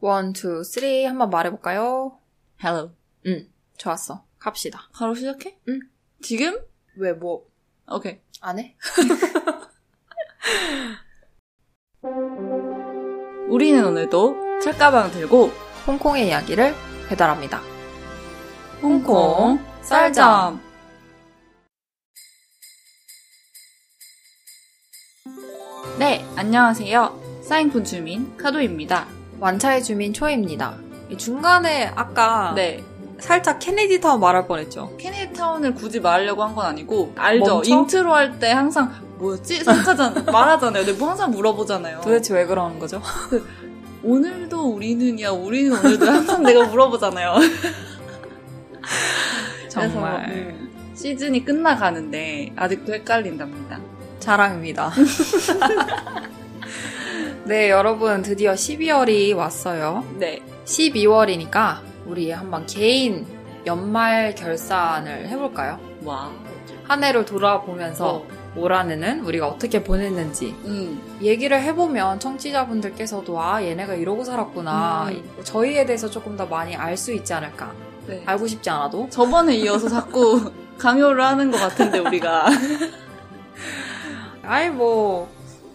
One, two, three 한번 말해볼까요? Hello. 응, 좋았어. 갑시다. 바로 시작해? 응. 지금? 왜 뭐? 오케이. 안 해? 우리는 오늘도 책가방 들고 홍콩의 이야기를 배달합니다. 홍콩 쌀잠. 네, 안녕하세요. 사이잉푼 주민 카도입니다. 완차이 주민 초입니다. 이 중간에 아까 네. 살짝 케네디 타운 말할 뻔했죠. 케네디 타운을 굳이 말하려고 한 건 아니고 알죠? 멈춰? 인트로 할 때 항상 뭐였지? 생각하잖아 말하잖아요. 근데 뭐 항상 물어보잖아요. 도대체 왜 그러는 거죠? 오늘도 우리는이야, 우리는 오늘도 항상 내가 물어보잖아요. 정말 그래서, 음, 시즌이 끝나가는데 아직도 헷갈린답니다. 자랑입니다. 네, 여러분 드디어 12월이 왔어요. 네. 12월이니까 우리 한번 개인 연말 결산을 해볼까요? 와. 한 해를 돌아보면서 어. 올 한해는 우리가 어떻게 보냈는지 음. 얘기를 해보면 청취자분들께서도 아 얘네가 이러고 살았구나 음. 저희에 대해서 조금 더 많이 알 수 있지 않을까 네. 알고 싶지 않아도 저번에 이어서 자꾸 강요를 하는 것 같은데, 우리가. 아이 뭐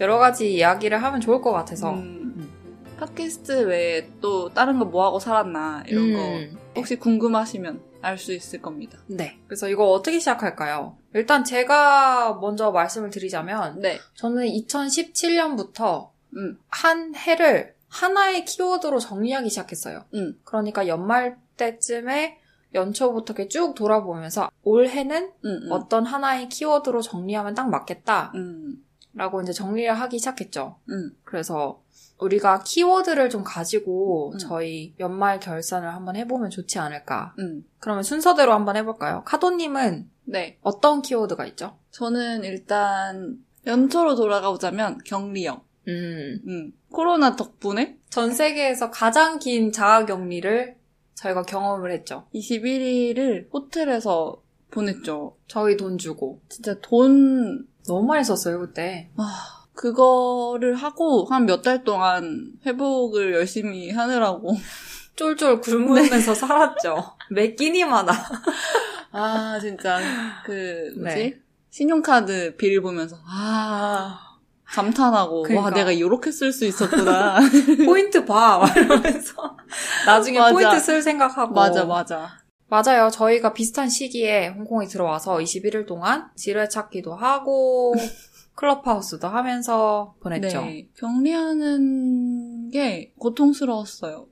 여러 가지 이야기를 하면 좋을 것 같아서 음. 팟캐스트 외에 또 다른 거 뭐 하고 살았나, 이런 음. 거. 혹시 궁금하시면 알 수 있을 겁니다. 네 그래서 이거 어떻게 시작할까요? 일단 제가 먼저 말씀을 드리자면 네. 저는 2017년부터 음. 한 해를 하나의 키워드로 정리하기 시작했어요. 음. 그러니까 연말 때쯤에 연초부터 이렇게 쭉 돌아보면서 올해는 음. 음. 어떤 하나의 키워드로 정리하면 딱 맞겠다 라고 음. 이제 정리를 하기 시작했죠. 음. 그래서 우리가 키워드를 좀 가지고 음. 저희 연말 결산을 한번 해보면 좋지 않을까. 음. 그러면 순서대로 한번 해볼까요? 카도님은 네. 어떤 키워드가 있죠? 저는 일단 연초로 돌아가보자면 격리형. 음, 음. 코로나 덕분에 전 세계에서 가장 긴 자가 격리를 저희가 경험을 했죠. 21일을 호텔에서 보냈죠. 저희 돈 주고. 진짜 돈, 너무 많이 썼어요, 그때. 아, 그거를 하고 한 몇 달 동안 회복을 열심히 하느라고. 쫄쫄 굶으면서 살았죠. 매 끼니마다. 아, 진짜. 그, 뭐지? 네. 신용카드 비를 보면서, 아, 감탄하고, 그러니까. 와, 내가 이렇게 쓸 수 있었구나. 포인트 봐! 막 이러면서. 나중에 맞아. 포인트 쓸 생각하고. 맞아, 맞아. 맞아요. 저희가 비슷한 시기에 홍콩에 들어와서 21일 동안 지뢰 찾기도 하고, 클럽하우스도 하면서 보냈죠. 네. 격리하는 게 고통스러웠어요.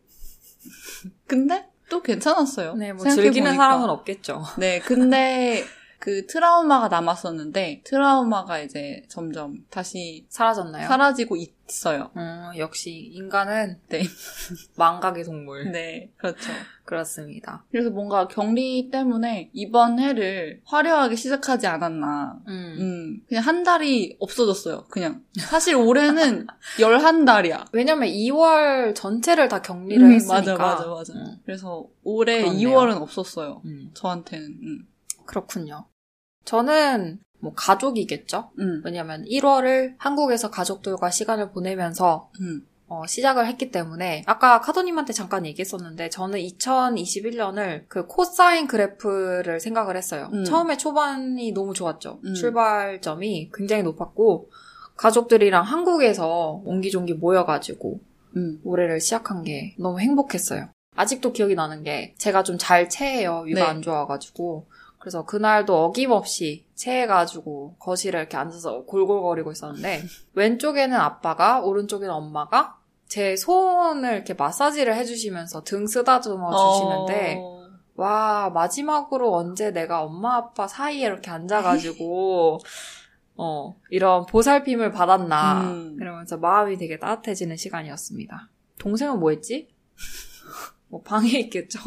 근데 또 괜찮았어요. 네, 뭐. 즐기는 사람은 없겠죠. 네, 근데 그 트라우마가 남았었는데 트라우마가 이제 점점 다시 사라졌나요? 사라지고 있 어요. 음, 역시 인간은 네. 망각의 동물. 네, 그렇죠. 그렇습니다. 그래서 뭔가 격리 때문에 이번 해를 화려하게 시작하지 않았나. 음. 음, 그냥 한 달이 없어졌어요. 그냥. 사실 올해는 11달이야. 왜냐면 2월 전체를 다 격리를 음, 했으니까. 맞아, 맞아, 맞아. 음, 그래서 올해 그렇네요. 2월은 없었어요. 음, 저한테는. 음. 그렇군요. 저는 뭐 가족이겠죠? 음. 왜냐면 1월을 한국에서 가족들과 시간을 보내면서 음. 어, 시작을 했기 때문에 아까 카도님한테 잠깐 얘기했었는데 저는 2021년을 그 코사인 그래프를 생각을 했어요. 음. 처음에 초반이 너무 좋았죠. 음. 출발점이 굉장히 높았고 가족들이랑 한국에서 옹기종기 모여가지고 음. 올해를 시작한 게 너무 행복했어요. 아직도 기억이 나는 게 제가 좀 잘 체해요. 위가 네. 안 좋아가지고. 그래서 그날도 어김없이 체해가지고 거실에 이렇게 앉아서 골골거리고 있었는데 왼쪽에는 아빠가 오른쪽에는 엄마가 제 손을 이렇게 마사지를 해주시면서 등 쓰다듬어 주시는데 어... 와 마지막으로 언제 내가 엄마 아빠 사이에 이렇게 앉아가지고 어 이런 보살핌을 받았나 음. 이러면서 마음이 되게 따뜻해지는 시간이었습니다. 동생은 뭐 했지? 뭐 방에 있겠죠.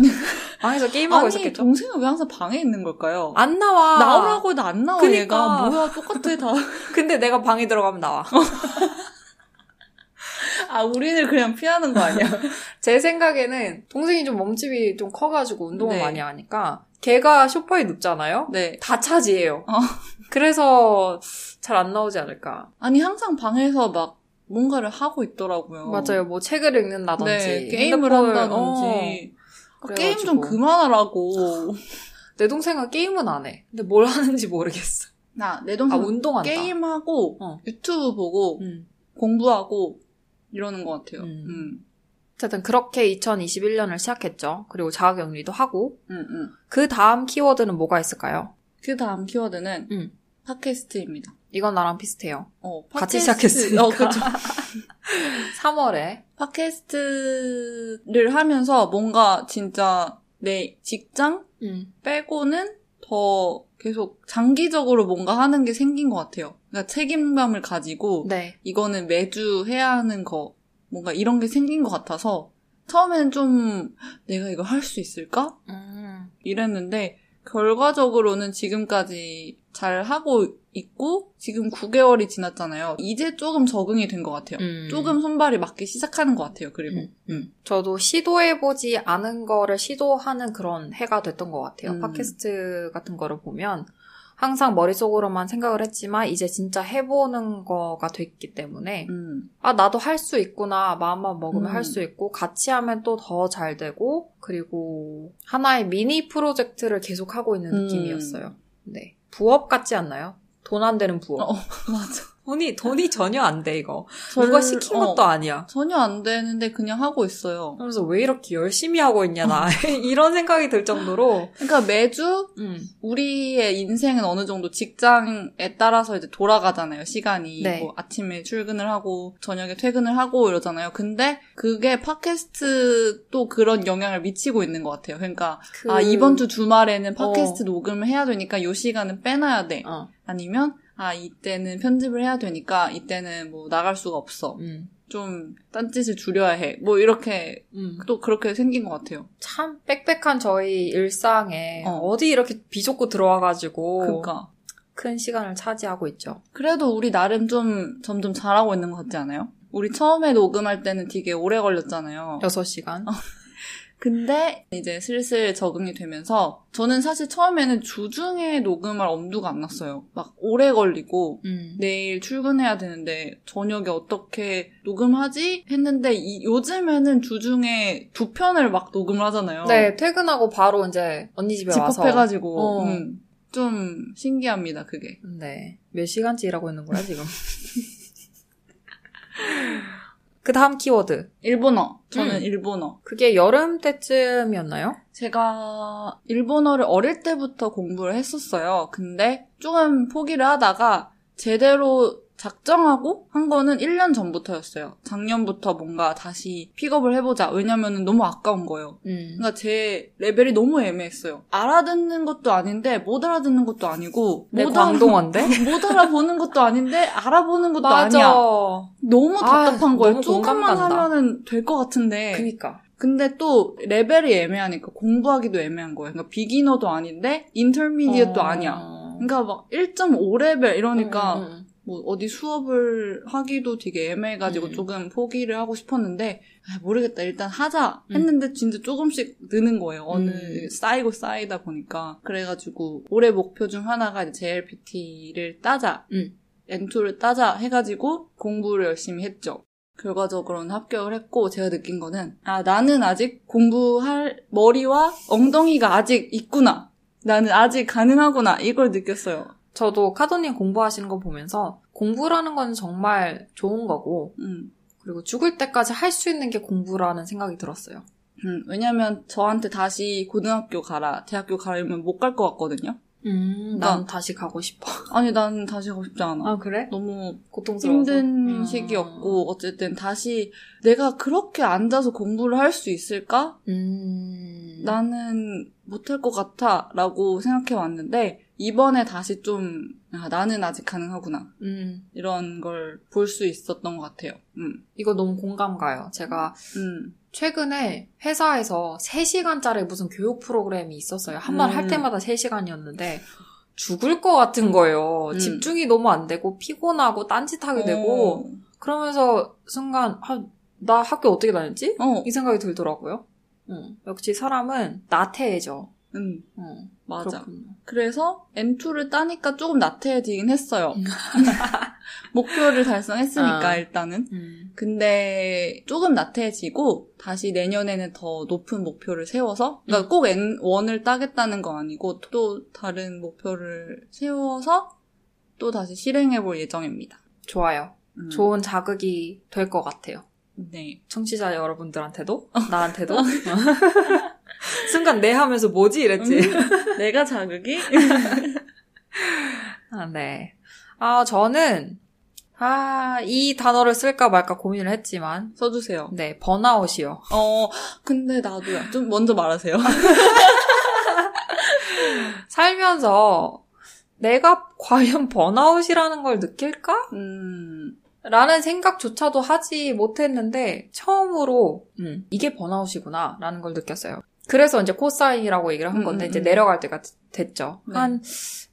방에서 게임하고 아니, 있었겠죠. 동생은 왜 항상 방에 있는 걸까요? 안 나와. 나오라고 해도 안 나와, 그니까. 얘가. 뭐야, 똑같아, 다. 근데 내가 방에 들어가면 나와. 아, 우리는 그냥 피하는 거 아니야? 제 생각에는 동생이 좀 몸집이 좀 커가지고 운동을 네. 많이 하니까 걔가 소파에 눕잖아요. 네. 다 차지해요. 어. 그래서 잘 안 나오지 않을까. 아니, 항상 방에서 막 뭔가를 하고 있더라고요. 맞아요. 뭐 책을 읽는다든지. 네, 게임을 핸드폰을- 한다든지. 어, 아, 그래가지고. 좀 그만하라고. 내 동생은 게임은 안 해. 근데 뭘 하는지 모르겠어. 나, 내 아, 동생 운동한다. 게임하고, 어. 유튜브 보고, 음. 공부하고, 이러는 것 같아요. 음. 음. 어쨌든 그렇게 2021년을 시작했죠. 그리고 자가격리도 하고. 음, 음. 그 다음 키워드는 뭐가 있을까요? 그 다음 키워드는 음. 팟캐스트입니다. 이건 나랑 비슷해요. 어, 같이 팟캐스트- 시작했으니까. 어, 그쵸. 3월에. 팟캐스트를 하면서 뭔가 진짜 내 직장 음. 빼고는 더 계속 장기적으로 뭔가 하는 게 생긴 것 같아요. 그러니까 책임감을 가지고 네. 이거는 매주 해야 하는 거 뭔가 이런 게 생긴 것 같아서 처음에는 좀 내가 이거 할 수 있을까? 음. 이랬는데 결과적으로는 지금까지 잘 하고 있고 지금 9개월이 지났잖아요. 이제 조금 적응이 된 것 같아요. 음. 조금 손발이 맞기 시작하는 것 같아요. 그리고 음, 음. 저도 시도해보지 않은 거를 시도하는 그런 해가 됐던 것 같아요. 음. 팟캐스트 같은 거를 보면 항상 머릿속으로만 생각을 했지만 이제 진짜 해보는 거가 됐기 때문에 음. 아 나도 할 수 있구나 마음만 먹으면 음. 할수 있고 같이 하면 또 더 잘 되고 그리고 하나의 미니 프로젝트를 계속 하고 있는 음. 느낌이었어요. 네 부업 같지 않나요? 돈 안 되는 부업. 어, 맞아. 돈이 돈이 전혀 안 돼 이거. 저를- 누가 시킨 어, 것도 아니야. 전혀 안 되는데 그냥 하고 있어요. 그래서 왜 이렇게 열심히 하고 있냐 나 이런 생각이 들 정도로 그러니까 매주 음. 우리의 인생은 어느 정도 직장에 따라서 이제 돌아가잖아요, 시간이. 네. 뭐 아침에 출근을 하고, 저녁에 퇴근을 하고 이러잖아요. 근데 그게 팟캐스트도 그런 영향을 미치고 있는 것 같아요. 그러니까, 그... 아, 이번 주 주말에는 팟캐스트 녹음을 해야 되니까 요 시간은 빼놔야 돼. 어. 아니면, 아, 이때는 편집을 해야 되니까 이때는 뭐 나갈 수가 없어. 음. 좀 딴짓을 줄여야 해. 뭐 이렇게 음. 또 그렇게 생긴 것 같아요. 참 빽빽한 저희 일상에 어. 어. 디 이렇게 비좁고 들어와가지고 그러니까. 큰 시간을 차지하고 있죠. 그래도 우리 나름 좀 점점 잘하고 있는 것 같지 않아요? 우리 처음에 녹음할 때는 되게 오래 걸렸잖아요. 6시간. 근데 이제 슬슬 적응이 되면서 저는 사실 처음에는 주중에 녹음할 엄두가 안 났어요. 막 오래 걸리고 음. 내일 출근해야 되는데 저녁에 어떻게 녹음하지? 했는데 이- 요즘에는 주중에 두 편을 막 녹음을 하잖아요. 네, 퇴근하고 바로 이제 언니 집에 와서. 집합해가지고 어. 음, 좀 신기합니다 그게. 네. 몇 시간째 일하고 있는 거야, 지금? 그 다음 키워드. 일본어. 저는 음. 일본어. 그게 여름 때쯤이었나요? 제가 일본어를 어릴 때부터 공부를 했었어요. 근데 조금 포기를 하다가 제대로 작정하고 한 거는 1년 전부터였어요. 작년부터 뭔가 다시 픽업을 해보자. 왜냐면은 너무 아까운 거예요. 음. 그러니까 제 레벨이 너무 애매했어요. 알아듣는 것도 아닌데 못 알아듣는 것도 아니고 내못 알아- 광동어인데? 못 알아보는 것도 아닌데 알아보는 것도 맞아. 아니야. 너무 아, 답답한 거예요. 너무 조금만. 하면은 될 것 같은데. 그니까. 근데 또 레벨이 애매하니까 공부하기도 애매한 거예요. 그러니까 비기너도 아닌데 인터미디엇도 어. 아니야. 그러니까 막 1.5레벨 이러니까 음, 음, 음. 뭐 어디 수업을 하기도 되게 애매해가지고 음. 조금 포기를 하고 싶었는데 아, 모르겠다 일단 하자 음. 했는데 진짜 조금씩 느는 거예요. 어느 음. 쌓이고 쌓이다 보니까 그래가지고 올해 목표 중 하나가 이제 JLPT를 따자 음. N2를 따자 해가지고 공부를 열심히 했죠. 결과적으로는 합격을 했고 제가 느낀 거는 아 나는 아직 공부할 머리와 엉덩이가 아직 있구나. 나는 아직 가능하구나. 이걸 느꼈어요. 저도 카도님 공부하시는 거 보면서 공부라는 건 정말 좋은 거고 음. 그리고 죽을 때까지 할 수 있는 게 공부라는 생각이 들었어요. 음, 왜냐면 저한테 다시 고등학교 가라, 대학교 가라 이러면 못 갈 것 같거든요. 음, 난 난 다시 가고 싶어. 아니, 난 다시 가고 싶지 않아. 아 그래? 너무 고통스러워서. 힘든 음. 시기였고, 어쨌든 다시 내가 그렇게 앉아서 공부를 할 수 있을까? 음. 나는 못할 것 같아. 라고 생각해 왔는데, 이번에 다시 좀, 아, 나는 아직 가능하구나. 음. 이런 걸 볼 수 있었던 것 같아요. 음, 이거 너무 공감 가요. 제가 음, 최근에 회사에서 3시간짜리 무슨 교육 프로그램이 있었어요. 한 번할 음. 때마다 3시간이었는데 죽을 것 같은 거예요. 음. 집중이 너무 안 되고 피곤하고 딴짓하게 되고 그러면서 순간 아, 나 학교 어떻게 다녔지? 어, 이 생각이 들더라고요. 응. 역시 사람은 나태해져. 음, 어, 맞아. 그렇군요. 그래서 N2를 따니까 조금 나태해지긴 했어요. 음. 목표를 달성했으니까 아. 일단은. 음. 근데 조금 나태해지고 다시 내년에는 더 높은 목표를 세워서 그러니까 음. 꼭 N1을 따겠다는 건 아니고 또 다른 목표를 세워서 또 다시 실행해 볼 예정입니다. 좋아요. 음. 좋은 자극이 될 것 같아요. 네. 청취자 여러분들한테도 나한테도 순간 내 하면서 뭐지 이랬지. 내가 자극이? 아, 네. 아 저는 아 이 단어를 쓸까 말까 고민을 했지만 써주세요. 네 번아웃이요. 어, 근데 나도야. 좀 먼저 말하세요. 살면서 내가 과연 burnout이라는 걸 느낄까? 음, 라는 생각조차도 하지 못했는데 처음으로 음, 이게 burnout이구나 라는 걸 느꼈어요. 그래서 이제 코사인이라고 얘기를 한 건데 음, 음, 이제 음. 내려갈 때가 됐죠. 네. 한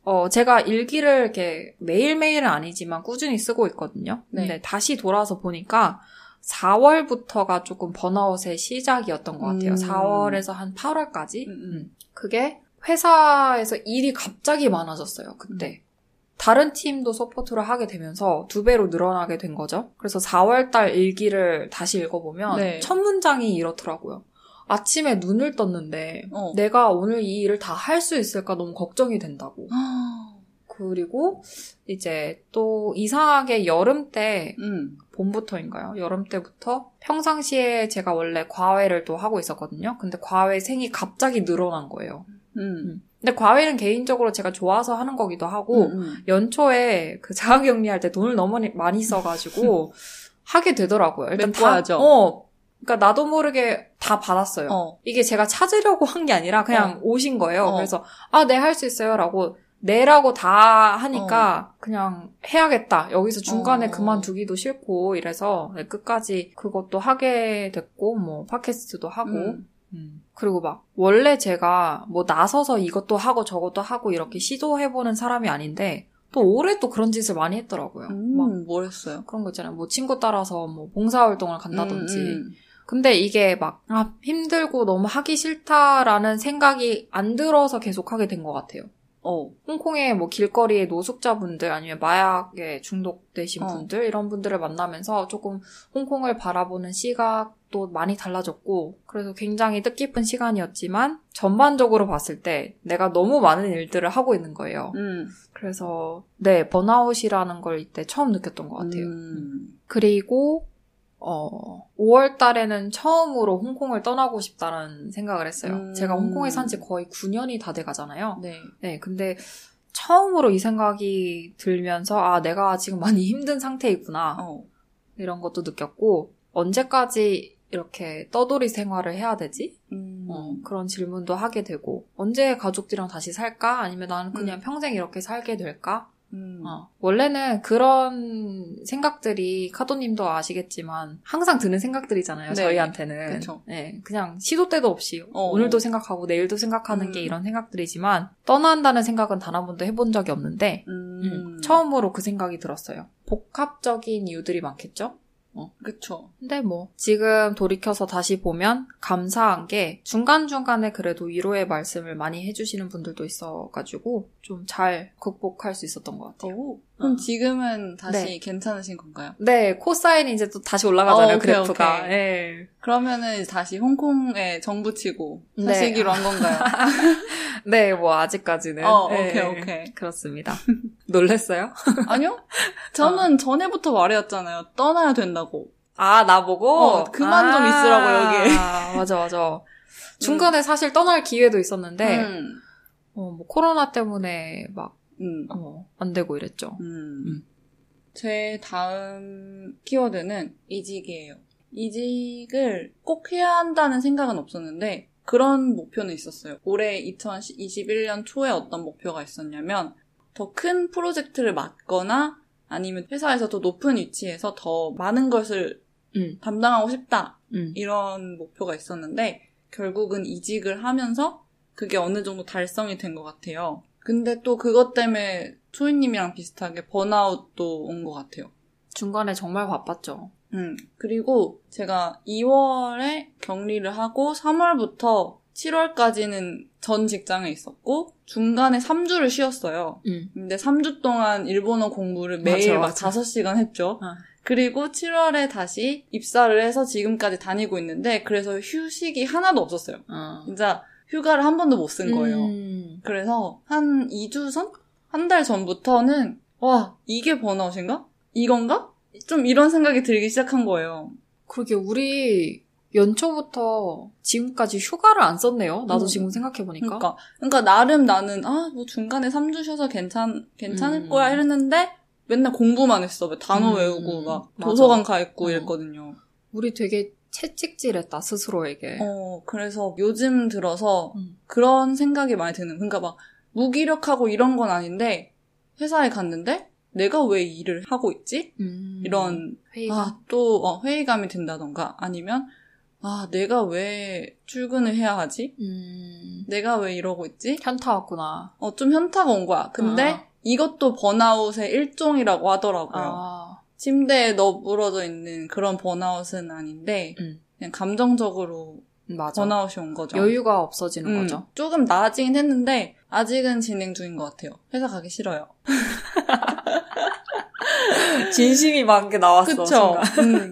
어, 제가 일기를 이렇게 매일매일은 아니지만 꾸준히 쓰고 있거든요. 네. 근데 다시 돌아서 보니까 4월부터가 조금 번아웃의 시작이었던 것 같아요. 음. 4월에서 한 8월까지. 음, 음. 그게 회사에서 일이 갑자기 많아졌어요, 그때. 다른 팀도 support를 하게 되면서 두 배로 늘어나게 된 거죠. 그래서 4월달 일기를 다시 읽어보면 네. 첫 문장이 이렇더라고요. 아침에 눈을 떴는데 어. 내가 오늘 이 일을 다 할 수 있을까 너무 걱정이 된다고. 아, 그리고 이제 또 이상하게 여름 때 음, 봄부터인가요? 여름 때부터 평상시에 제가 원래 과외를 또 하고 있었거든요. 근데 과외생이 갑자기 늘어난 거예요. 음. 근데 과외는 개인적으로 제가 좋아서 하는 거기도 하고 음, 음. 연초에 그 자가격리할 때 돈을 너무 많이 써가지고 하게 되더라고요. 일단 다. 어, 그러니까 나도 모르게 다 받았어요. 어. 이게 제가 찾으려고 한 게 아니라 그냥 오신 거예요. 어. 그래서 아, 네 할 수 있어요라고 내라고 다 하니까 어. 그냥 해야겠다. 여기서 중간에 어. 그만두기도 싫고 이래서 네, 끝까지 그것도 하게 됐고 뭐 팟캐스트도 하고 음. 음. 그리고 막 원래 제가 뭐 나서서 이것도 하고 저것도 하고 이렇게 시도해보는 사람이 아닌데 또 올해 또 그런 짓을 많이 했더라고요. 막 음, 뭘 했어요? 그런 거 있잖아요. 뭐 친구 따라서 뭐 봉사활동을 간다든지. 음, 음. 근데 이게 막, 아, 힘들고 너무 하기 싫다라는 생각이 안 들어서 계속 하게 된 것 같아요. 어. 홍콩의 뭐 길거리의 노숙자분들 아니면 마약에 중독되신 어. 분들 이런 분들을 만나면서 조금 홍콩을 바라보는 시각도 많이 달라졌고 그래서 굉장히 뜻깊은 시간이었지만 전반적으로 봤을 때 내가 너무 많은 일들을 하고 있는 거예요. 음. 그래서 네 번아웃이라는 걸 이때 처음 느꼈던 것 같아요. 음. 그리고 어 5월 달에는 처음으로 홍콩을 떠나고 싶다는 생각을 했어요. 음. 제가 홍콩에 산 지 거의 9년이 다 돼 가잖아요. 네. 네, 근데 처음으로 이 생각이 들면서 아, 내가 지금 많이 힘든 상태이구나. 어. 이런 것도 느꼈고 언제까지 이렇게 떠돌이 생활을 해야 되지? 음. 어, 그런 질문도 하게 되고 언제 가족들이랑 다시 살까? 아니면 나는 그냥 평생 이렇게 살게 될까? 음. 어, 원래는 그런 생각들이 카도님도 아시겠지만 항상 드는 생각들이잖아요. 네. 저희한테는. 그쵸. 네, 그냥 시도 때도 없이 어. 오늘도 생각하고 내일도 생각하는 음. 게 이런 생각들이지만 떠난다는 생각은 단 한 번도 해본 적이 없는데 음. 음, 처음으로 그 생각이 들었어요. 복합적인 이유들이 많겠죠? 그쵸. 근데 뭐 지금 돌이켜서 다시 보면 감사한 게 중간중간에 그래도 위로의 말씀을 많이 해주시는 분들도 있어가지고 좀 잘 극복할 수 있었던 것 같아요. 오. 그럼 어. 지금은 다시 네. 괜찮으신 건가요? 네, 코사인이 이제 또 다시 올라가잖아요, 어, 오케이, 그래프가. 오케이. 네. 그러면은 다시 홍콩에 정 붙이고 네. 사시기로 한 건가요? 네, 뭐 아직까지는. 어, 네, 오케이, 오케이. 그렇습니다. 놀랬어요? 아니요? 저는 전에부터 말해왔잖아요. 떠나야 된다고. 아, 나보고? 어, 그만 좀 있으라고, 여기. 아, 맞아, 맞아. 중간에 사실 떠날 기회도 있었는데, 음. 어, 뭐 코로나 때문에 막, 음. 어, 안 되고 이랬죠. 음. 음. 제 다음 키워드는 이직이에요. 이직을 꼭 해야 한다는 생각은 없었는데 그런 목표는 있었어요. 올해 2021년 초에 어떤 목표가 있었냐면 더 큰 프로젝트를 맡거나 아니면 회사에서 더 높은 위치에서 더 많은 것을 음, 담당하고 싶다. 음. 이런 목표가 있었는데 결국은 이직을 하면서 그게 어느 정도 달성이 된 것 같아요. 근데 또 그것 때문에 초이님이랑 비슷하게 번아웃도 온 것 같아요. 중간에 정말 바빴죠. 음, 그리고 제가 2월에 격리를 하고 3월부터 7월까지는 전 직장에 있었고 중간에 3주를 쉬었어요. 음. 근데 3주 동안 일본어 공부를 매일 맞아, 막 맞아. 5시간 했죠. 어. 그리고 7월에 다시 입사를 해서 지금까지 다니고 있는데 그래서 휴식이 하나도 없었어요. 어. 진짜 휴가를 한 번도 못 쓴 거예요. 음. 그래서 한 2주 전? 한 달 전부터는 와 이게 번아웃인가? 이건가? 좀 이런 생각이 들기 시작한 거예요. 그러게 우리 연초부터 지금까지 휴가를 안 썼네요. 나도 음. 지금 생각해 보니까. 그러니까 그러니까 나름 나는 아 뭐 중간에 3주 쉬어서 괜찮 괜찮을 음. 거야 이랬는데 맨날 공부만 했어. 막 단어 음. 외우고 막 맞아. 도서관 가 있고 어. 이랬거든요. 우리 되게 채찍질했다 스스로에게. 어 그래서 요즘 들어서 음. 그런 생각이 많이 드는. 그러니까 막 무기력하고 이런 건 아닌데 회사에 갔는데 내가 왜이 일을 하고 있지? 음. 이런 회의가. 아, 또 어, 회의감이 든다던가 아니면 아 내가 왜 출근을 해야 하지? 음. 내가 왜 이러고 있지? 현타 왔구나. 어, 좀 현타가 온 거야. 근데 아. 이것도 번아웃의 일종이라고 하더라고요. 아. 침대에 너부러져 있는 그런 번아웃은 아닌데 음. 그냥 감정적으로 맞아. 번아웃이 온 거죠. 여유가 없어지는 음, 거죠. 조금 나아지긴 했는데 아직은 진행 중인 것 같아요. 회사 가기 싫어요. 진심이 막게 나왔어. 그쵸? 음.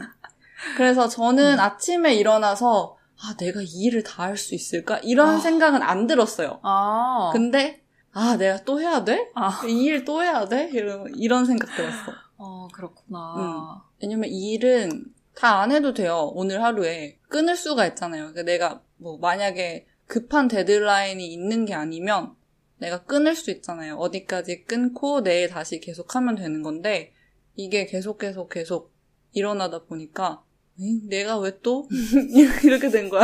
그래서 저는 음. 아침에 일어나서 아 내가 이 일을 다 할 수 있을까? 이런 아. 생각은 안 들었어요. 아. 근데 아 내가 또 해야 돼? 아. 이일 또 해야 돼? 이런 이런 생각 들었어. 어, 그렇구나. 왜냐면 이 일은 다 안 해도 돼요. 오늘 하루에 끊을 수가 있잖아요. 그러니까 내가 뭐 만약에 급한 데드라인이 있는 게 아니면 내가 끊을 수 있잖아요. 어디까지 끊고 내일 다시 계속하면 되는 건데 이게 계속 계속 계속 일어나다 보니까 응? 내가 왜 또 이렇게 된 거야.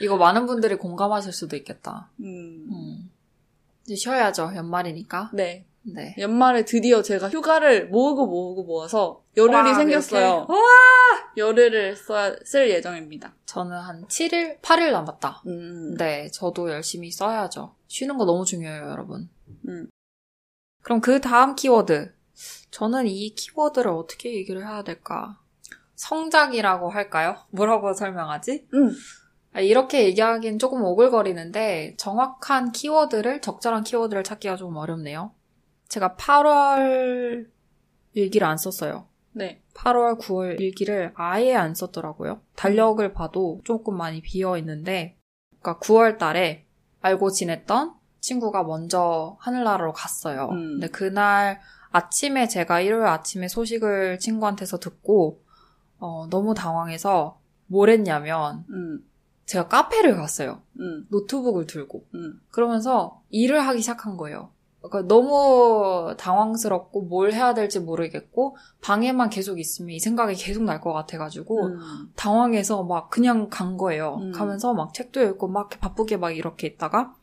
이거 많은 분들이 공감하실 수도 있겠다. 음. 음. 이제 쉬어야죠. 연말이니까. 네. 네. 연말에 드디어 제가 휴가를 모으고 모으고 모아서 열흘이 와, 생겼어요. 이렇게? 열흘을 써야, 쓸 예정입니다. 저는 한 7일, 8일 남았다. 음. 네, 저도 열심히 써야죠. 쉬는 거 너무 중요해요, 여러분. 음. 그럼 그 다음 키워드. 저는 이 키워드를 어떻게 얘기를 해야 될까? 성장이라고 할까요? 뭐라고 설명하지? 음. 아, 이렇게 얘기하기는 조금 오글거리는데 정확한 키워드를 적절한 키워드를 찾기가 좀 어렵네요. 제가 8월 일기를 안 썼어요. 네. 8월, 9월 일기를 아예 안 썼더라고요. 달력을 봐도 조금 많이 비어 있는데, 그러니까 9월 달에 알고 지냈던 친구가 먼저 하늘나라로 갔어요. 음. 근데 그날 아침에 제가 일요일 아침에 소식을 친구한테서 듣고 어, 너무 당황해서 뭘 했냐면 음. 제가 카페를 갔어요. 음. 노트북을 들고. 음. 그러면서 일을 하기 시작한 거예요. 그러니까 너무 당황스럽고 뭘 해야 될지 모르겠고 방에만 계속 있으면 이 생각이 계속 날 것 같아가지고 음. 당황해서 막 그냥 간 거예요. 음. 가면서 막 책도 읽고 막 바쁘게 막 이렇게 있다가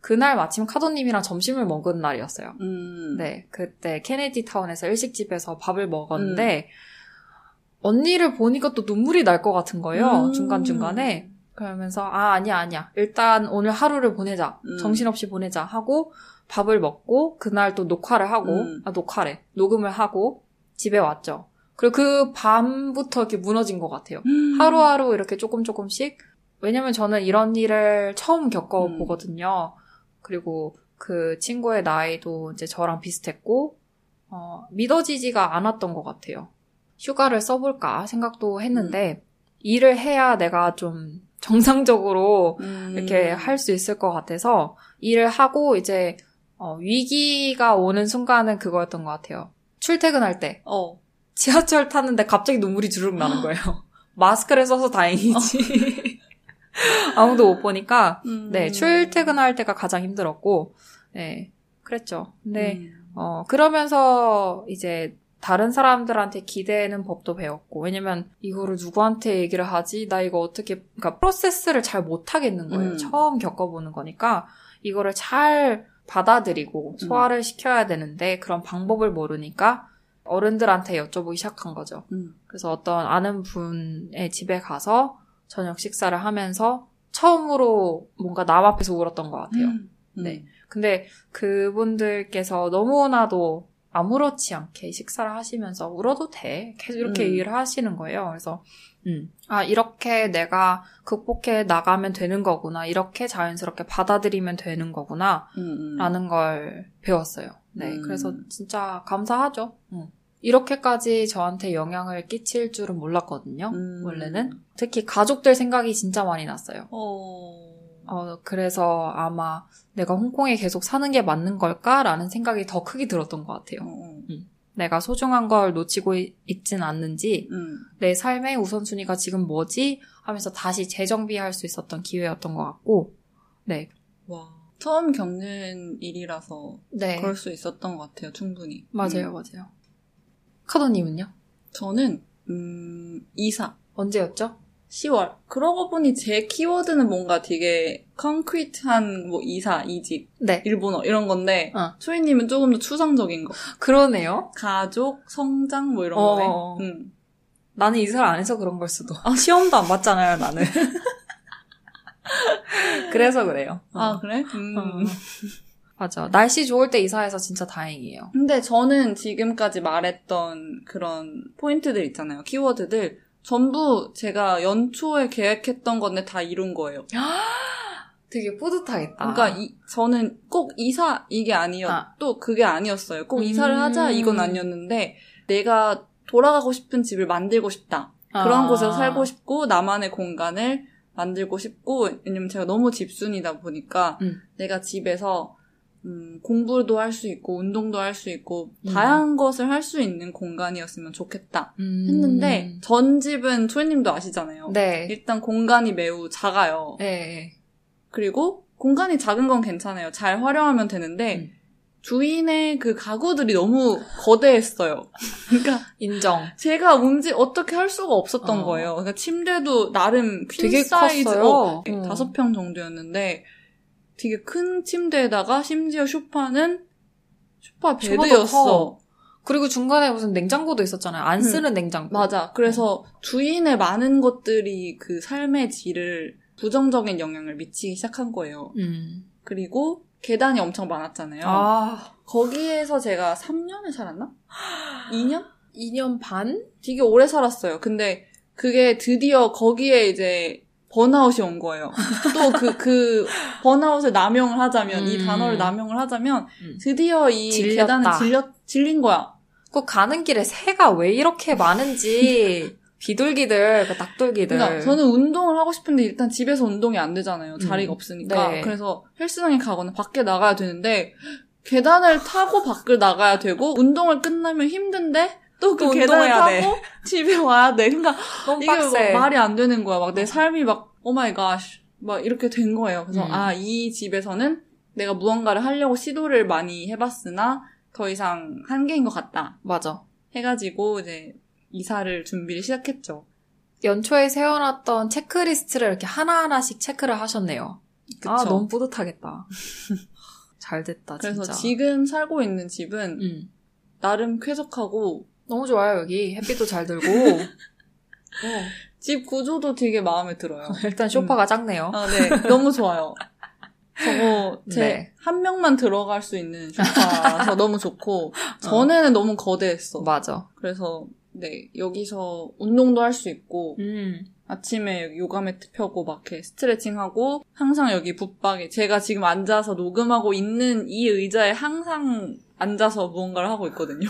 그날 마침 카도님이랑 점심을 먹은 날이었어요. 음. 네, 그때 케네디 타운에서 일식집에서 밥을 먹었는데 음. 언니를 보니까 또 눈물이 날 것 같은 거예요. 음. 중간 중간에 그러면서 아 아니야 아니야 일단 오늘 하루를 보내자 음. 정신없이 보내자 하고 밥을 먹고 그날 또 녹화를 하고 음. 아 녹화래 녹음을 하고 집에 왔죠. 그리고 그 밤부터 이렇게 무너진 것 같아요. 음. 하루하루 이렇게 조금 조금씩 왜냐면 저는 이런 일을 처음 음. 겪어보거든요. 그리고 그 친구의 나이도 이제 저랑 비슷했고 어, 믿어지지가 않았던 것 같아요. 휴가를 써볼까 생각도 했는데 일을 해야 내가 좀 정상적으로 음. 이렇게 할 수 있을 것 같아서 일을 하고 이제 어, 위기가 오는 순간은 그거였던 것 같아요. 출퇴근할 때 어. 지하철 탔는데 갑자기 눈물이 주르륵 나는 거예요. 마스크를 써서 다행이지. 아무도 못 보니까 음. 네 출퇴근할 때가 가장 힘들었고 네 그랬죠. 근데 음. 어 그러면서 이제 다른 사람들한테 기대는 법도 배웠고 왜냐면 이거를 누구한테 얘기를 하지 나 이거 어떻게 그러니까 프로세스를 잘 못하겠는 거예요. 음. 처음 겪어보는 거니까 이거를 잘 받아들이고 소화를 시켜야 되는데 그런 방법을 모르니까 어른들한테 여쭤보기 시작한 거죠. 음. 그래서 어떤 아는 분의 집에 가서 저녁 식사를 하면서 처음으로 뭔가 남 앞에서 울었던 것 같아요. 음. 네. 근데 그분들께서 너무나도 아무렇지 않게 식사를 하시면서 울어도 돼. 계속 이렇게 음. 얘기를 하시는 거예요. 그래서, 음, 아, 이렇게 내가 극복해 나가면 되는 거구나. 이렇게 자연스럽게 받아들이면 되는 거구나. 음, 음. 라는 걸 배웠어요. 네. 음. 그래서 진짜 감사하죠. 응. 이렇게까지 저한테 영향을 끼칠 줄은 몰랐거든요. 음. 원래는. 특히 가족들 생각이 진짜 많이 났어요. 어. 어, 그래서 아마 내가 홍콩에 계속 사는 게 맞는 걸까라는 생각이 더 크게 들었던 것 어, 같아요. 어. 내가 소중한 걸 놓치고 있, 있진 않는지, 음. 내 삶의 우선순위가 지금 뭐지? 하면서 다시 재정비할 수 있었던 기회였던 것 같고, 네. 와. 처음 겪는 일이라서 네. 그럴 수 있었던 것 같아요, 충분히. 맞아요, 음. 맞아요. 카도님은요? 저는, 음, 이사. 언제였죠? 10월. 그러고 보니 제 키워드는 뭔가 되게 컨크리트한 뭐 이사, 이직, 네. 일본어 이런 건데 어. 초이님은 조금 더 추상적인 거. 그러네요. 가족, 성장 뭐 이런 어. 거네. 음. 나는 이사를 안 해서 그런 걸 수도. 시험도 안 봤잖아요, 나는. 그래서 그래요. 아 어. 그래? 음. 어. 맞아. 날씨 좋을 때 이사해서 진짜 다행이에요. 근데 저는 지금까지 말했던 그런 포인트들 있잖아요. 키워드들 전부 제가 연초에 계획했던 건데 다 이룬 거예요. 되게 뿌듯하겠다. 그러니까 이- 저는 꼭 이사 이게 아니었 아. 또 그게 아니었어요. 꼭 음. 이사를 하자 이건 아니었는데 내가 돌아가고 싶은 집을 만들고 싶다. 그런 아. 곳에서 살고 싶고 나만의 공간을 만들고 싶고 왜냐면 제가 너무 집순이다 보니까 음. 내가 집에서 음, 공부도 할 수 있고 운동도 할 수 있고 음. 다양한 것을 할 수 있는 공간이었으면 좋겠다 음. 했는데 전 집은 초이님도 아시잖아요. 네. 일단 공간이 매우 작아요. 네. 그리고 공간이 작은 건 괜찮아요. 잘 활용하면 되는데 음. 주인의 그 가구들이 너무 거대했어요. 그러니까 인정. 제가 움직 어떻게 할 수가 없었던 어. 거예요. 그러니까 침대도 나름 퀸 되게 사이즈 컸어요. 어, 음. 다섯 평 정도였는데 되게 큰 침대에다가 심지어 쇼파는 쇼파 베드였어. 커. 그리고 중간에 무슨 냉장고도 있었잖아요. 안 음. 쓰는 냉장고. 맞아. 그래서 주인의 많은 것들이 그 삶의 질을 부정적인 영향을 미치기 시작한 거예요. 음. 그리고 계단이 엄청 많았잖아요. 아, 거기에서 제가 3년을 살았나? 2년? 2년 반? 되게 오래 살았어요. 근데 그게 드디어 거기에 이제 번아웃이 온 거예요. 또 그, 그, 번아웃을 남용을 하자면, 이 음. 단어를 남용을 하자면, 음. 드디어 이 질렸다. 계단을 질렸, 질린 거야. 그 가는 길에 새가 왜 이렇게 많은지 비둘기들, 그 닭둘기들. 그러니까 저는 운동을 하고 싶은데 일단 집에서 운동이 안 되잖아요. 자리가 음. 없으니까. 네. 그래서 헬스장에 가거나 밖에 나가야 되는데, 계단을 타고 밖을 나가야 되고, 운동을 끝나면 힘든데, 또그또 계단을 운동해야 타고 돼. 집에 와야 돼. 그러니까 너무 이게 빡세. 막 말이 안 되는 거야. 막 내 삶이 막, oh my god, 막 이렇게 된 거예요. 그래서, 음. 아, 이 집에서는 내가 무언가를 하려고 시도를 많이 해봤으나, 더 이상 한계인 것 같다. 맞아. 해가지고, 이제, 이사를 준비를 시작했죠. 연초에 세워놨던 체크리스트를 이렇게 하나하나씩 체크를 하셨네요. 그쵸. 아, 너무 뿌듯하겠다. 잘 됐다, 그래서 진짜. 지금 살고 있는 집은 음. 나름 쾌적하고, 너무 좋아요, 여기. 햇빛도 잘 들고. 어, 집 구조도 되게 마음에 들어요. 일단 쇼파가 작네요. 아, 네. 너무 좋아요. 저거, 제, 네. 한 명만 들어갈 수 있는 쇼파라서 너무 좋고, 전에는 너무 거대했어. 맞아. 그래서, 네, 여기서 운동도 할 수 있고, 음. 아침에 요가 매트 펴고 막 이렇게 스트레칭하고, 항상 여기 붙박에, 제가 지금 앉아서 녹음하고 있는 이 의자에 항상 앉아서 무언가를 하고 있거든요.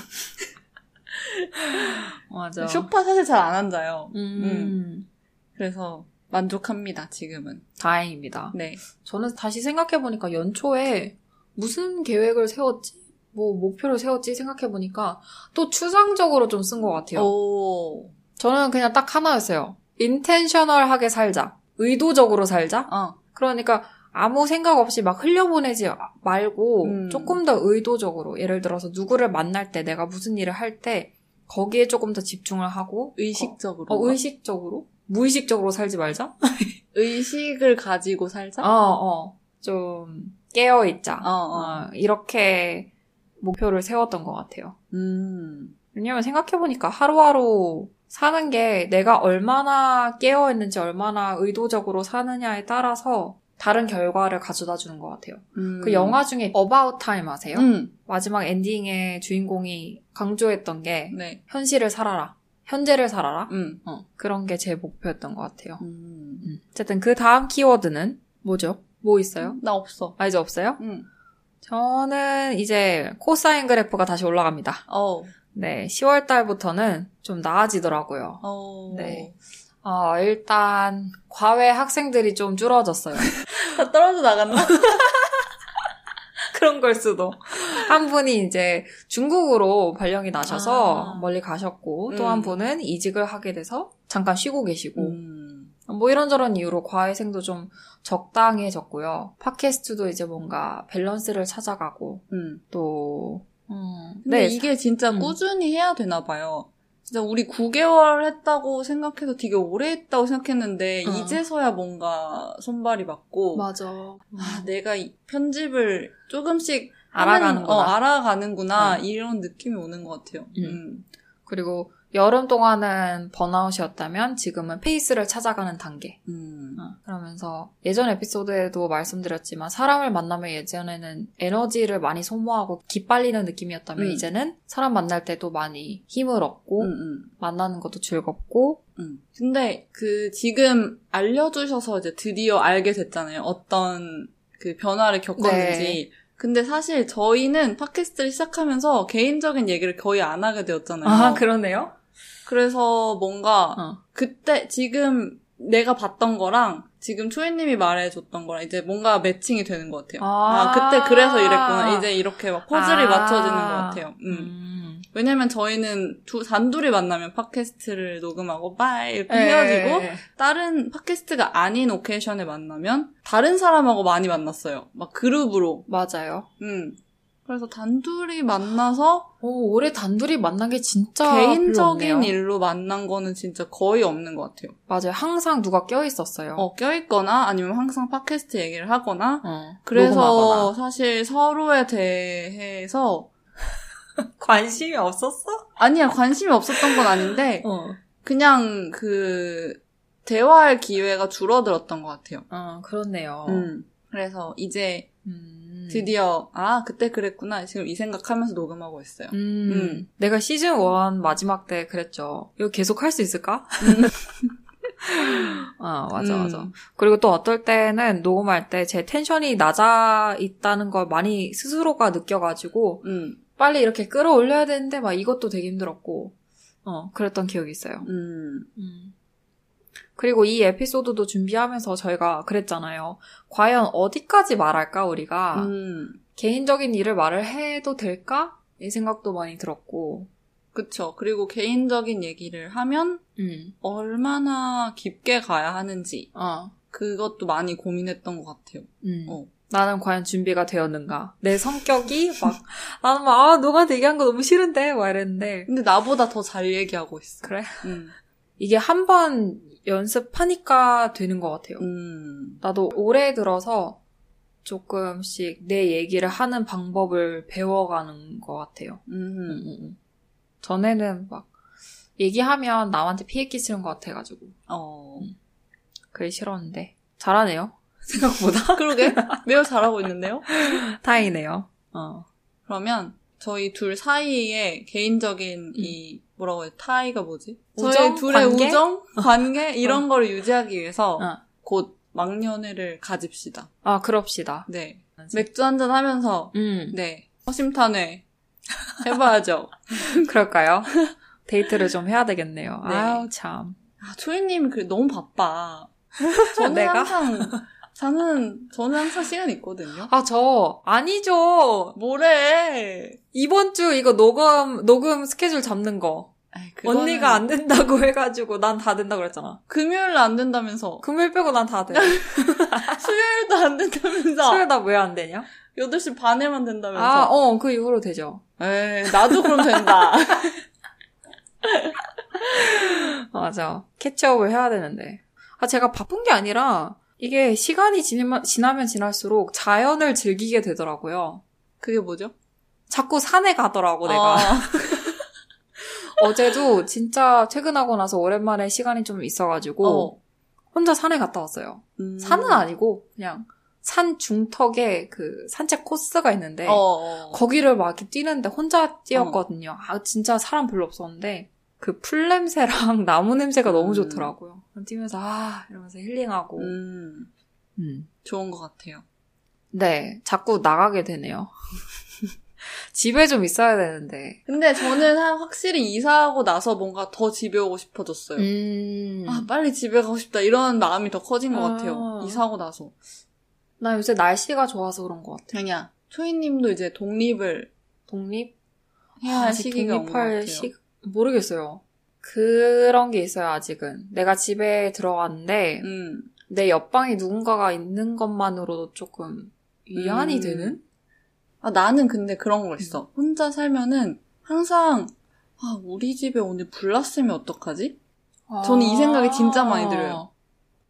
맞아. 쇼파 사실 잘 안 앉아요. 음. 그래서 만족합니다, 지금은. 다행입니다. 네. 저는 다시 생각해보니까 연초에 무슨 계획을 세웠지? 뭐 목표를 세웠지 생각해보니까 또 추상적으로 좀 쓴 것 같아요. 오. 저는 그냥 딱 하나였어요. 인텐셔널하게 살자. 의도적으로 살자. 어. 그러니까 아무 생각 없이 막 흘려보내지 말고 음. 조금 더 의도적으로 예를 들어서 누구를 만날 때 내가 무슨 일을 할 때 거기에 조금 더 집중을 하고 의식적으로. 어, 어, 의식적으로 무의식적으로 살지 말자. 의식을 가지고 살자? 어, 어. 좀 깨어 있자. 어, 어. 어, 이렇게 목표를 세웠던 것 같아요. 음. 왜냐면 생각해 보니까 하루하루 사는 게 내가 얼마나 깨어 있는지 얼마나 의도적으로 사느냐에 따라서 다른 결과를 가져다 주는 것 같아요. 음. 그 영화 중에 About Time 아세요? 음. 마지막 엔딩에 주인공이 강조했던 게 네. 현실을 살아라. 현재를 살아라. 음. 어, 그런 게 제 목표였던 것 같아요. 음. 음. 어쨌든 그 다음 키워드는 뭐죠? 뭐 있어요? 나 없어. 아, 이제 없어요? 음. 저는 이제 코사인 그래프가 다시 올라갑니다. 어. 네, 10월 달부터는 좀 나아지더라고요. 어. 네. 어, 일단 과외 학생들이 좀 줄어졌어요. 다 떨어져 나갔나? 그런 걸 수도. 한 분이 이제 중국으로 발령이 나셔서 아. 멀리 가셨고 또한 음. 분은 이직을 하게 돼서 잠깐 쉬고 계시고 음. 뭐 이런저런 이유로 과외생도 좀 적당해졌고요. 팟캐스트도 이제 뭔가 밸런스를 찾아가고 음. 또 음, 근데 네, 이게 진짜 음. 꾸준히 해야 되나 봐요. 진짜 우리 9개월 했다고 생각해도 되게 오래 했다고 생각했는데 어. 이제서야 뭔가 손발이 맞고 맞아. 아, 내가 이 편집을 조금씩 알아가는구나. 하는- 어, 알아가는구나 음. 이런 느낌이 오는 것 같아요. 음. 음. 그리고 여름 동안은 번아웃이었다면 지금은 페이스를 찾아가는 단계. 음. 어, 그러면서 예전 에피소드에도 말씀드렸지만 사람을 만나면 예전에는 에너지를 많이 소모하고 기빨리는 느낌이었다면 음. 이제는 사람 만날 때도 많이 힘을 얻고 음, 음. 만나는 것도 즐겁고 음. 근데 그 지금 알려주셔서 이제 드디어 알게 됐잖아요. 어떤 그 변화를 겪었는지. 네. 근데 사실 저희는 팟캐스트를 시작하면서 개인적인 얘기를 거의 안 하게 되었잖아요. 아 그러네요. 그래서 뭔가 어. 그때 지금 내가 봤던 거랑 지금 초이님이 말해줬던 거랑 이제 뭔가 매칭이 되는 것 같아요. 아. 아, 그때 그래서 이랬구나. 이제 이렇게 막 퍼즐이 아. 맞춰지는 것 같아요. 음. 음. 왜냐면 저희는 두, 단둘이 만나면 팟캐스트를 녹음하고 빠이 이렇게 예, 헤어지고 예, 예. 다른 팟캐스트가 아닌 오케이션에 만나면 다른 사람하고 많이 만났어요. 막 그룹으로. 맞아요. 음. 그래서 단둘이 만나서 오, 올해 단둘이 만난 게 진짜 개인적인. 일로 만난 거는 진짜 거의 없는 것 같아요. 맞아요. 항상 누가 껴 있었어요. 어, 껴있거나 아니면 항상 팟캐스트 얘기를 하거나 어, 그래서 녹음하거나. 사실 서로에 대해서 관심이 없었어? 아니야 관심이 없었던 건 아닌데 어. 그냥 그 대화할 기회가 줄어들었던 것 같아요. 어, 그렇네요. 음. 그래서 이제 음. 드디어 아 그때 그랬구나 지금 이 생각하면서 녹음하고 있어요. 음. 음. 내가 시즌 1 마지막 때 그랬죠. 이거 계속 할 수 있을까? 아, 맞아, 음. 맞아. 그리고 또 어떨 때는 녹음할 때 제 텐션이 낮아 있다는 걸 많이 스스로가 느껴가지고, 음, 빨리 이렇게 끌어올려야 되는데, 막 이것도 되게 힘들었고, 어, 그랬던 기억이 있어요. 음, 음. 그리고 이 에피소드도 준비하면서 저희가 그랬잖아요. 과연 어디까지 말할까, 우리가? 음, 개인적인 일을 말을 해도 될까? 이 생각도 많이 들었고, 그쵸. 그리고 개인적인 얘기를 하면 음, 얼마나 깊게 가야 하는지 어, 그것도 많이 고민했던 것 같아요. 음. 어. 나는 과연 준비가 되었는가? 내 성격이 막, 나는 막, 아, 누가 얘기한 거 너무 싫은데? 막 이랬는데. 근데 나보다 더 잘 얘기하고 있어. 그래? 음, 이게 한 번 연습하니까 되는 것 같아요. 음, 나도 올해 들어서 조금씩 내 얘기를 하는 방법을 배워가는 것 같아요. 음, 음, 음, 음. 전에는 막, 얘기하면 남한테 피해 끼치는 것 같아가지고. 어. 그게 싫었는데. 잘하네요. 생각보다. 그러게. 매우 잘하고 있는데요? 다행이네요. 어. 그러면 저희 둘 사이에 개인적인 이 뭐라고 해야 타이가 뭐지? 저희 우정? 둘의 관계? 우정, 관계 이런 거를 유지하기 위해서 어. 곧 막년회를 가집시다. 아, 그럽시다. 네. 맥주 한잔 하면서 음. 네 허심탄회 해봐야죠. 그럴까요? 데이트를 좀 해야 되겠네요. 네. 아우, 참. 아, 초이님이 그 너무 바빠. 저는 내가? 항상 저는 저는 항상 시간 있거든요. 아, 저, 아니죠. 뭐래? 이번 주 이거 녹음, 녹음 스케줄 잡는 거. 아이, 그거는 언니가 안 된다고 해가지고 난 다 된다고 그랬잖아. 금요일 안 된다면서 금요일 빼고 난 다 돼. 수요일도 안 된다면서 수요일 나 왜 안 되냐? 8시 반에만 된다면서 아, 어, 그 이후로 되죠. 에이, 나도 그럼 된다. 맞아. 캐치업을 해야 되는데. 아, 제가 바쁜 게 아니라, 이게 시간이 지나면, 지나면 지날수록 자연을 즐기게 되더라고요. 그게 뭐죠? 자꾸 산에 가더라고, 내가. 아, 어제도 진짜 퇴근하고 나서 오랜만에 시간이 좀 있어가지고, 어. 혼자 산에 갔다 왔어요. 음. 산은 아니고 그냥 산 중턱에 그 산책 코스가 있는데 어, 어. 거기를 막 이렇게 뛰는데 혼자 뛰었거든요. 아 진짜 사람 별로 없었는데 그 풀 냄새랑 나무 냄새가 너무 음. 좋더라고요. 뛰면서 아 이러면서 힐링하고. 음, 음. 좋은 것 같아요. 네, 자꾸 나가게 되네요. 집에 좀 있어야 되는데. 근데 저는 한- 확실히 이사하고 나서 뭔가 더 집에 오고 싶어졌어요. 음. 아, 빨리 집에 가고 싶다. 이런 마음이 더 커진 것 아. 같아요. 이사하고 나서. 나 요새 날씨가 좋아서 그런 것 같아. 그냥, 초이님도 이제 독립을 독립? 해야 할 아직 시기가 온것 독립할 같아요. 시 모르겠어요. 그런 게 있어요, 아직은. 내가 집에 들어갔는데, 음, 내 옆방에 누군가가 있는 것만으로도 조금 위안이 음. 되는? 아, 나는 근데 그런 거 있어. 혼자 살면은 항상, 아, 우리 집에 오늘 불 났으면 어떡하지? 저는 이 생각이 진짜 많이 들어요.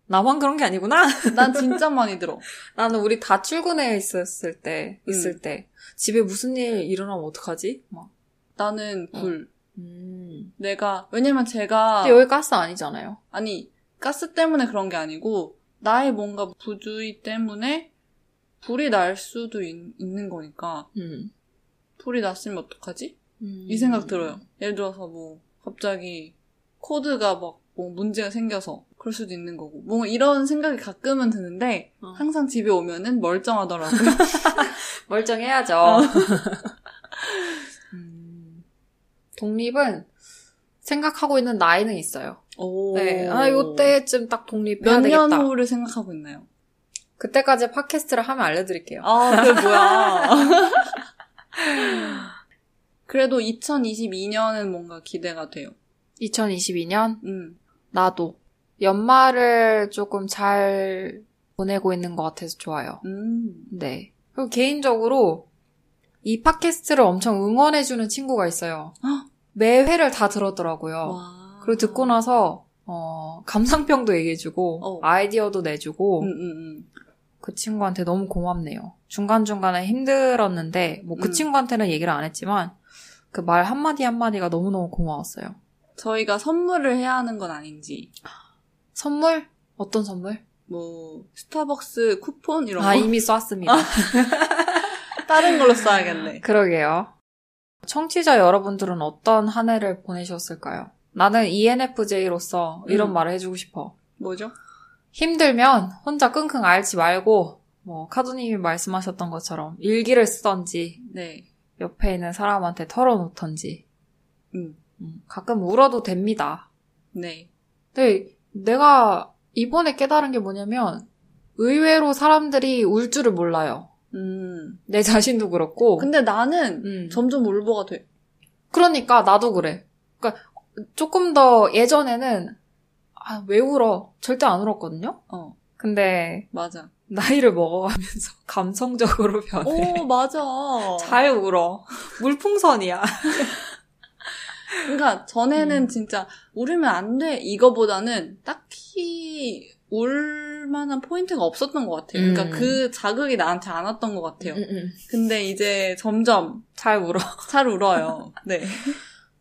나만 그런 게 아니구나. 난 진짜 많이 들어. 나는 우리 다 출근해 있었을 때, 음. 있을 때, 집에 무슨 일 일어나면 어떡하지? 막. 나는 불. 음. 내가, 왜냐면 제가, 근데 여기 가스 아니잖아요. 아니, 가스 때문에 그런 게 아니고, 나의 뭔가 부주의 때문에 불이 날 수도 있, 는 거니까, 음. 불이 났으면 어떡하지? 음. 이 생각 들어요. 예를 들어서 뭐, 갑자기 코드가 막, 뭐, 문제가 생겨서, 그럴 수도 있는 거고. 뭔가 이런 생각이 가끔은 드는데, 어. 항상 집에 오면은 멀쩡하더라고요. 멀쩡해야죠. 어. 음. 독립은 생각하고 있는 나이는 있어요. 오. 네. 아, 요때쯤 딱 독립해야 몇년 되겠다. 후를 생각하고 있나요? 그때까지 팟캐스트를 하면 알려드릴게요. 아, 그게 뭐야. 그래도 2022년은 뭔가 기대가 돼요. 2022년? 음. 나도. 연말을 조금 잘 보내고 있는 것 같아서 좋아요. 음. 네. 그리고 개인적으로 이 팟캐스트를 엄청 응원해주는 친구가 있어요. 헉. 매 회를 다 들었더라고요. 와. 그리고 듣고 나서, 어, 감상평도 얘기해주고, 어. 아이디어도 내주고, 음, 음, 음. 그 친구한테 너무 고맙네요. 중간 중간에 힘들었는데, 뭐그 음. 친구한테는 얘기를 안 했지만, 그 말 한마디 한마디가 너무너무 고마웠어요. 저희가 선물을 해야 하는 건 아닌지. 선물? 어떤 선물? 뭐, 스타벅스 쿠폰 이런 아, 거? 이미 쐈습니다. 다른 걸로 써야겠네. 그러게요. 청취자 여러분들은 어떤 한 해를 보내셨을까요? 나는 ENFJ로서 이런 음. 말을 해주고 싶어. 뭐죠? 힘들면 혼자 끙끙 앓지 말고, 뭐, 카두님이 말씀하셨던 것처럼 일기를 쓰던지, 네. 옆에 있는 사람한테 털어놓던지, 음. 음, 가끔 울어도 됩니다. 네. 근데 내가 이번에 깨달은 게 뭐냐면, 의외로 사람들이 울 줄을 몰라요. 음. 내 자신도 그렇고. 근데 나는 음. 점점 울보가 돼. 그러니까 나도 그래. 그러니까 조금 더 예전에는 아, 왜 울어? 절대 안 울었거든요. 어, 근데 맞아. 나이를 먹어가면서 감성적으로 변해. 오, 맞아. 잘 울어. 물풍선이야. 그러니까 전에는 음. 진짜 울으면 안 돼. 이거보다는 딱히 울 만한 포인트가 없었던 것 같아요. 음. 그러니까 그 자극이 나한테 안 왔던 것 같아요. 음, 음. 근데 이제 점점 잘 울어. 잘 울어요. 네.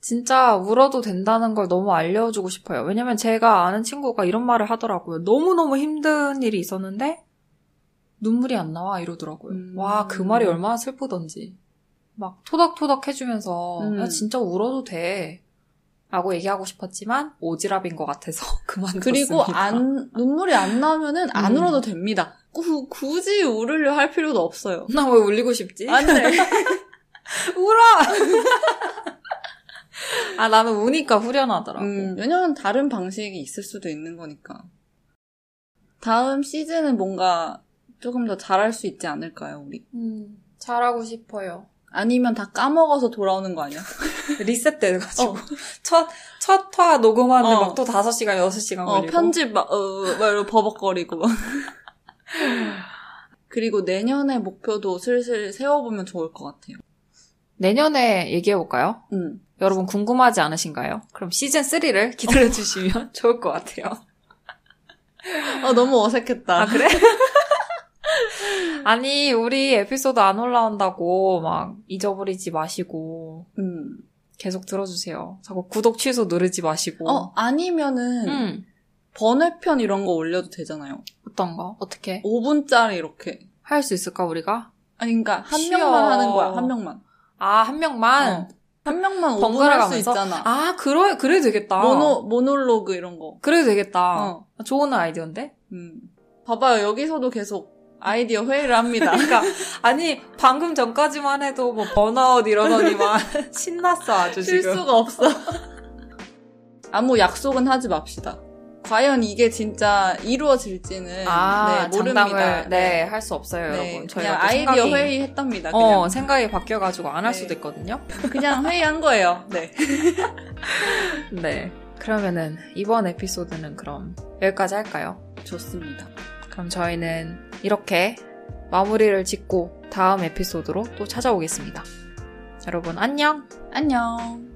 진짜 울어도 된다는 걸 너무 알려주고 싶어요. 왜냐면 제가 아는 친구가 이런 말을 하더라고요. 너무너무 힘든 일이 있었는데 눈물이 안 나와 이러더라고요. 음. 와, 그 말이 얼마나 슬프던지. 막 토닥토닥 해주면서 음. 야, 진짜 울어도 돼. 라고 얘기하고 싶었지만 오지랖인 것 같아서 그만뒀습니다. 그리고 안 눈물이 안 나면은 안 음. 울어도 됩니다. 구, 굳이 울으려 할 필요도 없어요. 나 왜 울리고 싶지? 안 돼. 울어! 아, 나는 우니까 후련하더라고. 음, 왜냐면 다른 방식이 있을 수도 있는 거니까. 다음 시즌은 뭔가 조금 더 잘할 수 있지 않을까요, 우리? 음, 잘하고 싶어요. 아니면 다 까먹어서 돌아오는 거 아니야? 리셋 돼가지고. 어. 첫, 첫 화 녹음하는데 어. 막또 5시간, 6시간 어, 걸리고. 편집 막, 어, 막 이러고 버벅거리고. 막. 그리고 내년의 목표도 슬슬 세워보면 좋을 것 같아요. 내년에 얘기해볼까요? 음. 여러분 궁금하지 않으신가요? 그럼 시즌 3를 기다려주시면 좋을 것 같아요. 아, 너무 어색했다. 아, 그래? 아니, 우리 에피소드 안 올라온다고 막 잊어버리지 마시고 음. 계속 들어주세요. 자꾸 구독 취소 누르지 마시고. 어, 아니면은, 음. 번외편 이런 거 올려도 되잖아요. 어떤 거? 어떻게? 5분짜리 이렇게. 할 수 있을까, 우리가? 아니, 그러니까 한 쉬워. 명만 하는 거야, 한 명만. 아, 한 명만? 어. 한 명만 5분 번갈아 할수 가면서? 있잖아. 아, 그래, 그래도 되겠다. 모노, 모놀로그 이런 거. 그래도 되겠다. 어. 좋은 아이디어인데? 음. 봐봐요, 여기서도 계속 아이디어 회의를 합니다. 그러니까, 아니, 방금 전까지만 해도 뭐 번아웃 이러더니만 신났어, 아주 지금. 실수가 없어. 아무 약속은 하지 맙시다. 과연 이게 진짜 이루어질지는 아, 네, 모릅니다. 네, 할 수 없어요, 네, 여러분. 저희가 또 아이디어 생각이, 회의 했답니다. 그냥. 어, 생각이 바뀌어 가지고 안할 네. 수도 있거든요. 그냥 회의한 거예요. 네. 네. 그러면은, 이번 에피소드는 그럼 여기까지 할까요? 좋습니다. 그럼 저희는 이렇게 마무리를 짓고 다음 에피소드로 또 찾아오겠습니다. 여러분, 안녕! 안녕.